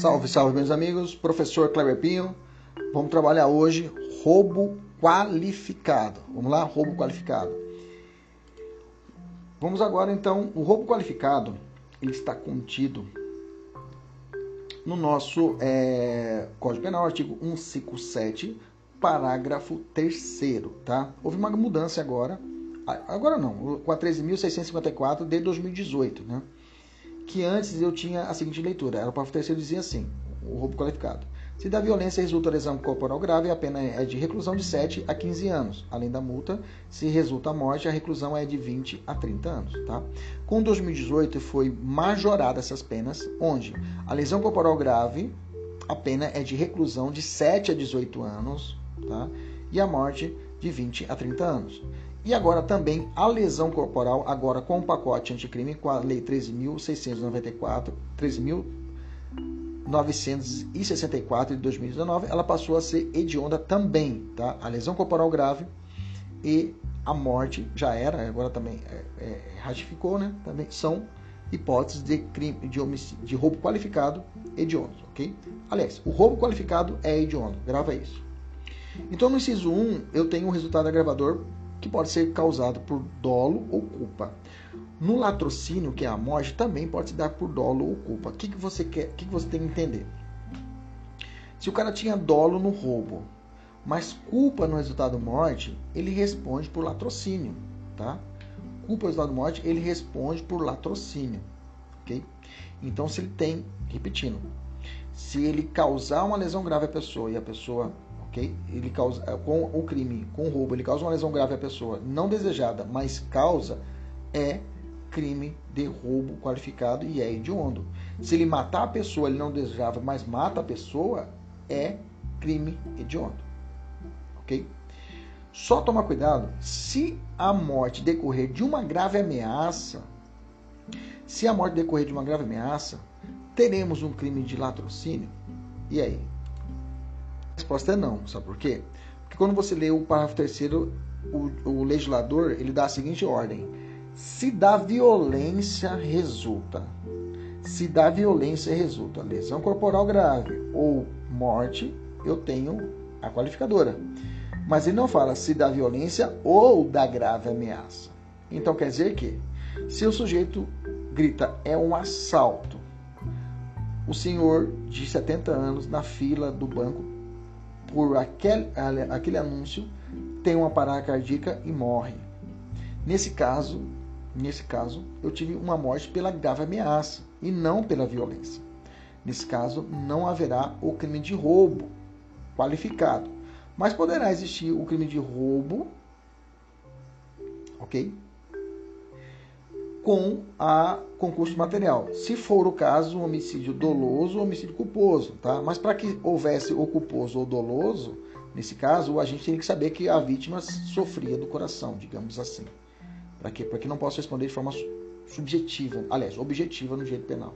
Salve, salve, meus amigos. Professor Kleber Pinho. Vamos trabalhar hoje roubo qualificado. Vamos lá, roubo qualificado. Vamos agora então, o roubo qualificado ele está contido no nosso é, Código Penal, artigo 157, parágrafo 3 tá? Houve uma mudança agora, agora não, com a 13.654 de 2018, né? Que antes eu tinha a seguinte leitura, era o parágrafo 3 dizia assim, o roubo qualificado. Se da violência resulta lesão corporal grave, a pena é de reclusão de 7 a 15 anos. Além da multa, se resulta a morte, a reclusão é de 20 a 30 anos. Tá? Com 2018 foi majorada essas penas, onde a lesão corporal grave, a pena é de reclusão de 7 a 18 anos, tá? e a morte de 20 a 30 anos. E agora também a lesão corporal, agora com o pacote anticrime, com a Lei 13.694, 13.000 964 de 2019, ela passou a ser hedionda também, tá? A lesão corporal grave e a morte já era, agora também é, é, ratificou, né? Também são hipóteses de crime de, homicídio, de roubo qualificado hediondo, ok? Aliás, o roubo qualificado é hediondo, grava isso. Então, no inciso 1, eu tenho um resultado agravador que pode ser causado por dolo ou culpa. No latrocínio, que é a morte, também pode se dar por dolo ou culpa. O que, que você quer? O que, que você tem que entender? Se o cara tinha dolo no roubo, mas culpa no resultado morte, ele responde por latrocínio, tá? Culpa no resultado morte, ele responde por latrocínio, ok? Então, se ele tem, repetindo, se ele causar uma lesão grave à pessoa e a pessoa, Ele causa com o crime, com o roubo, ele causa uma lesão grave à pessoa, não desejada, mas causa é crime de roubo qualificado e é hediondo. Se ele matar a pessoa, ele não desejava, mas mata a pessoa, é crime hediondo. Ok? Só tomar cuidado, se a morte decorrer de uma grave ameaça, se a morte decorrer de uma grave ameaça, teremos um crime de latrocínio? E aí? Resposta é não. Sabe por quê? Porque quando você lê o parágrafo terceiro, o, o legislador ele dá a seguinte ordem: se da violência resulta, se da violência resulta lesão corporal grave ou morte, eu tenho a qualificadora. Mas ele não fala se da violência ou da grave ameaça. Então quer dizer que se o sujeito grita é um assalto, o senhor de 70 anos na fila do banco por aquele, aquele anúncio tem uma parada cardíaca e morre. Nesse caso, Nesse caso, eu tive uma morte pela grave ameaça e não pela violência. Nesse caso, não haverá o crime de roubo qualificado, mas poderá existir o crime de roubo, ok? Com a concurso material. Se for o caso, um homicídio doloso ou homicídio culposo, tá? Mas para que houvesse o culposo ou doloso, nesse caso, a gente tem que saber que a vítima sofria do coração, digamos assim. Para quê? Para que não possa responder de forma subjetiva, aliás, objetiva no direito penal.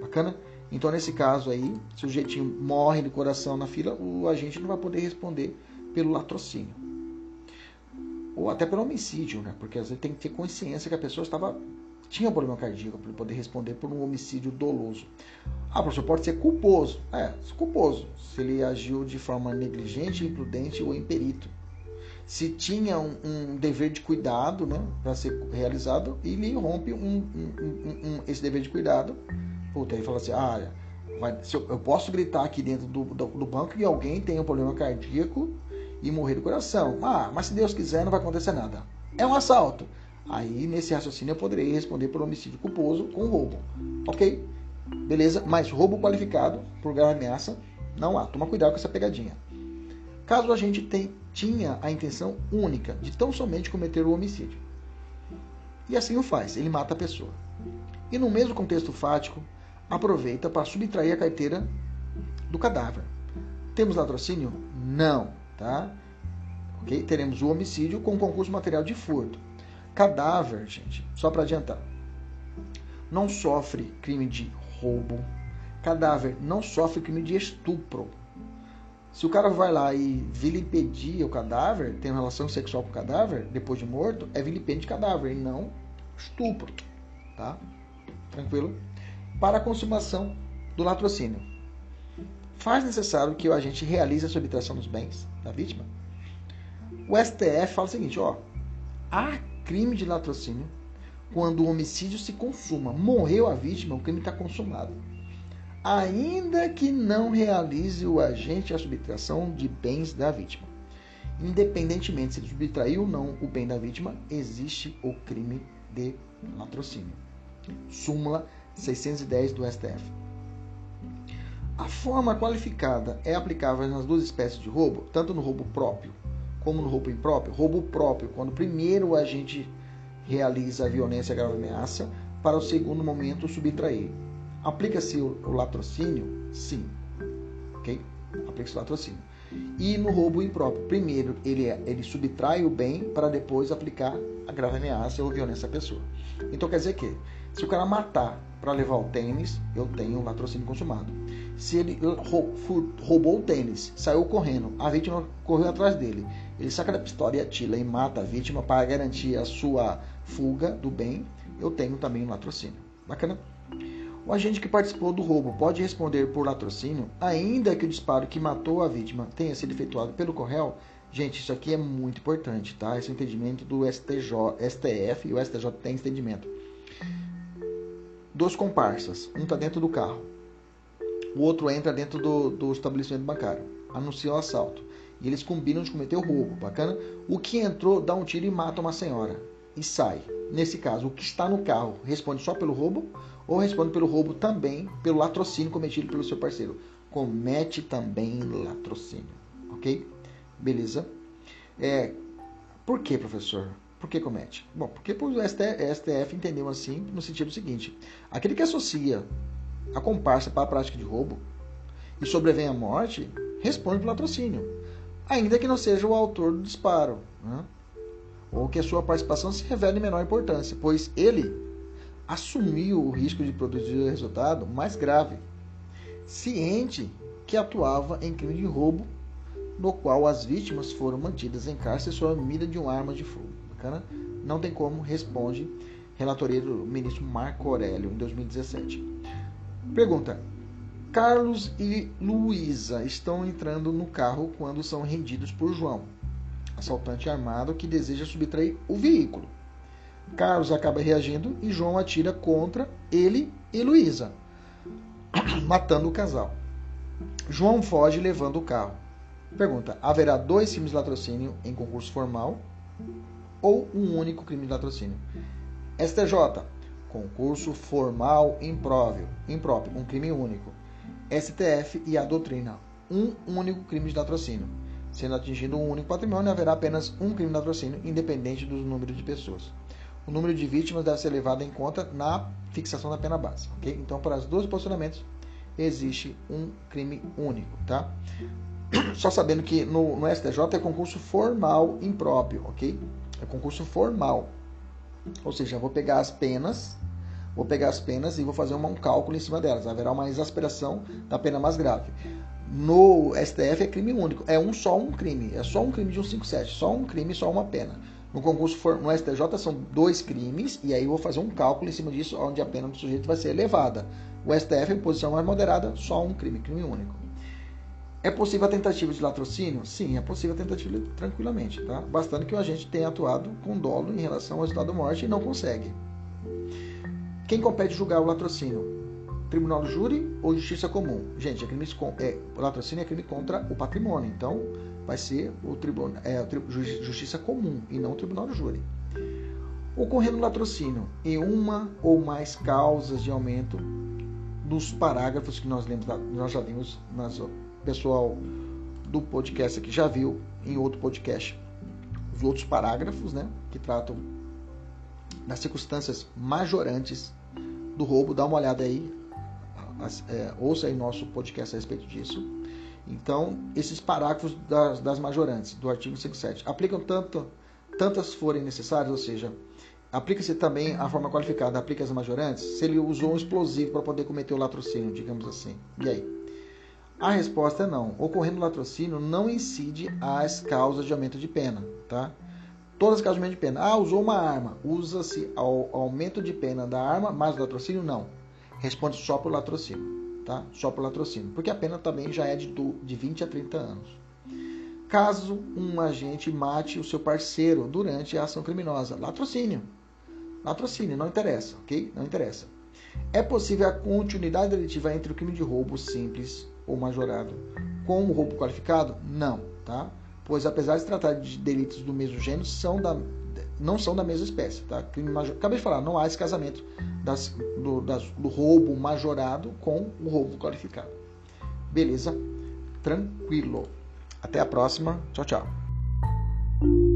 Bacana? Então, nesse caso aí, se o jeitinho morre de coração na fila, o agente não vai poder responder pelo latrocínio. Ou até pelo homicídio, né? Porque às vezes tem que ter consciência que a pessoa estava tinha um problema cardíaco para poder responder por um homicídio doloso. Ah, professor, pode ser culposo. É, culposo. Se ele agiu de forma negligente, imprudente ou imperito se tinha um, um dever de cuidado né, para ser realizado, ele rompe um, um, esse dever de cuidado. Puta, aí fala assim: ah, eu, eu, posso gritar aqui dentro do, do, do, banco e alguém tem um problema cardíaco e morrer do coração. Ah, mas se Deus quiser, não vai acontecer nada. É um assalto. Aí, nesse raciocínio, eu poderia responder por homicídio culposo com roubo. Ok? Beleza? Mas roubo qualificado por grave ameaça, não há. Toma cuidado com essa pegadinha. Caso a gente tenha tinha a intenção única de tão somente cometer o homicídio. E assim o faz, ele mata a pessoa. E no mesmo contexto fático, aproveita para subtrair a carteira do cadáver. Temos latrocínio? Não, tá? Ok? Teremos o homicídio com concurso material de furto. Cadáver, gente, só para adiantar, não sofre crime de roubo. Cadáver não sofre crime de estupro. Se o cara vai lá e vilipendia o cadáver, tem relação sexual com o cadáver, depois de morto, é vilipêndio de cadáver e não estupro. Tá? Tranquilo? Para a consumação do latrocínio. Faz necessário que o agente realize a subtração dos bens da vítima? O STF fala o seguinte, ó, há crime de latrocínio quando o homicídio se consuma. Morreu a vítima, o crime está consumado. Ainda que não realize o agente a subtração de bens da vítima. Independentemente se ele subtraiu ou não o bem da vítima, existe o crime de latrocínio. Súmula 610 do STF. A forma qualificada é aplicável nas duas espécies de roubo, tanto no roubo próprio como no roubo impróprio. Roubo próprio, quando primeiro o agente realiza a violência grave ameaça, para o segundo momento subtrair. Aplica-se o, o latrocínio? Sim. Ok? Aplica-se o latrocínio. E no roubo impróprio, primeiro ele, ele subtrai o bem para depois aplicar a grave ameaça ou violência à pessoa. Então quer dizer que, se o cara matar para levar o tênis, eu tenho latrocínio consumado. Se ele roubou o tênis, saiu correndo, a vítima correu atrás dele, ele saca da pistola e atira e mata a vítima para garantir a sua fuga do bem, eu tenho também um latrocínio. Bacana? O agente que participou do roubo pode responder por latrocínio, ainda que o disparo que matou a vítima tenha sido efetuado pelo correio. Gente, isso aqui é muito importante, tá? Esse é o entendimento do STJ, STF e o STJ tem entendimento. Dois comparsas, um está dentro do carro, o outro entra dentro do, do estabelecimento bancário, anuncia o assalto. E eles combinam de cometer o roubo, bacana? O que entrou dá um tiro e mata uma senhora e sai. Nesse caso, o que está no carro responde só pelo roubo ou responde pelo roubo também pelo latrocínio cometido pelo seu parceiro? Comete também latrocínio, ok? Beleza? É, por que, professor? Por que comete? Bom, porque o STF entendeu assim no sentido seguinte: aquele que associa a comparsa para a prática de roubo e sobrevém à morte responde pelo latrocínio, ainda que não seja o autor do disparo. Né? ou que a sua participação se revele de menor importância, pois ele assumiu o risco de produzir o resultado mais grave, ciente que atuava em crime de roubo, no qual as vítimas foram mantidas em cárcere sob a medida de uma arma de fogo. Bacana? Não tem como, responde relatoria do ministro Marco Aurélio, em 2017. Pergunta: Carlos e Luísa estão entrando no carro quando são rendidos por João assaltante armado que deseja subtrair o veículo. Carlos acaba reagindo e João atira contra ele e Luísa, matando o casal. João foge levando o carro. Pergunta: haverá dois crimes de latrocínio em concurso formal ou um único crime de latrocínio? STJ: concurso formal impróprio, impróprio, um crime único. STF e a doutrina: um único crime de latrocínio. Sendo atingido um único patrimônio, haverá apenas um crime de latrocínio, independente do número de pessoas. O número de vítimas deve ser levado em conta na fixação da pena base. Okay? Então, para os dois posicionamentos, existe um crime único. Tá? Só sabendo que no, no STJ é concurso formal impróprio, ok? É concurso formal. Ou seja, vou pegar as penas, vou pegar as penas e vou fazer um cálculo em cima delas. Haverá uma exasperação da pena mais grave. No STF é crime único. É um só um crime. É só um crime de 157. Só um crime, só uma pena. No concurso for, no STJ são dois crimes, e aí eu vou fazer um cálculo em cima disso, onde a pena do sujeito vai ser elevada. O STF, em posição mais moderada, só um crime, crime único. É possível a tentativa de latrocínio? Sim, é possível a tentativa tranquilamente, tá? Bastando que o agente tenha atuado com dolo em relação ao resultado da morte e não consegue. Quem compete julgar o latrocínio? tribunal do júri ou justiça comum? Gente, é crime, é, o latrocínio é crime contra o patrimônio, então vai ser o tribunal, é, justiça comum e não o tribunal do júri. Ocorrendo latrocínio em uma ou mais causas de aumento dos parágrafos que nós lemos, nós já vimos, nas, pessoal do podcast aqui já viu em outro podcast os outros parágrafos, né, que tratam das circunstâncias majorantes do roubo. Dá uma olhada aí, é, ouça aí nosso podcast a respeito disso. Então, esses parágrafos das, das majorantes do artigo 57 aplicam tanto, tantas forem necessárias, ou seja, aplica-se também a forma qualificada, aplica as majorantes, se ele usou um explosivo para poder cometer o latrocínio, digamos assim. E aí? A resposta é não. Ocorrendo o latrocínio, não incide as causas de aumento de pena, tá? Todas as causas de aumento de pena. Ah, usou uma arma. Usa-se ao aumento de pena da arma mais o latrocínio? Não responde só por latrocínio. Tá? Só por latrocínio, porque a pena também já é de, de 20 a 30 anos. Caso um agente mate o seu parceiro durante a ação criminosa, latrocínio. Latrocínio, não interessa, ok? Não interessa. É possível a continuidade delitiva entre o crime de roubo simples ou majorado com o roubo qualificado? Não, tá? Pois apesar de se tratar de delitos do mesmo gênero, são da, não são da mesma espécie, tá? Crime major... Acabei de falar, não há esse casamento das, do, das, do roubo majorado com o roubo qualificado. Beleza? Tranquilo. Até a próxima. Tchau, tchau.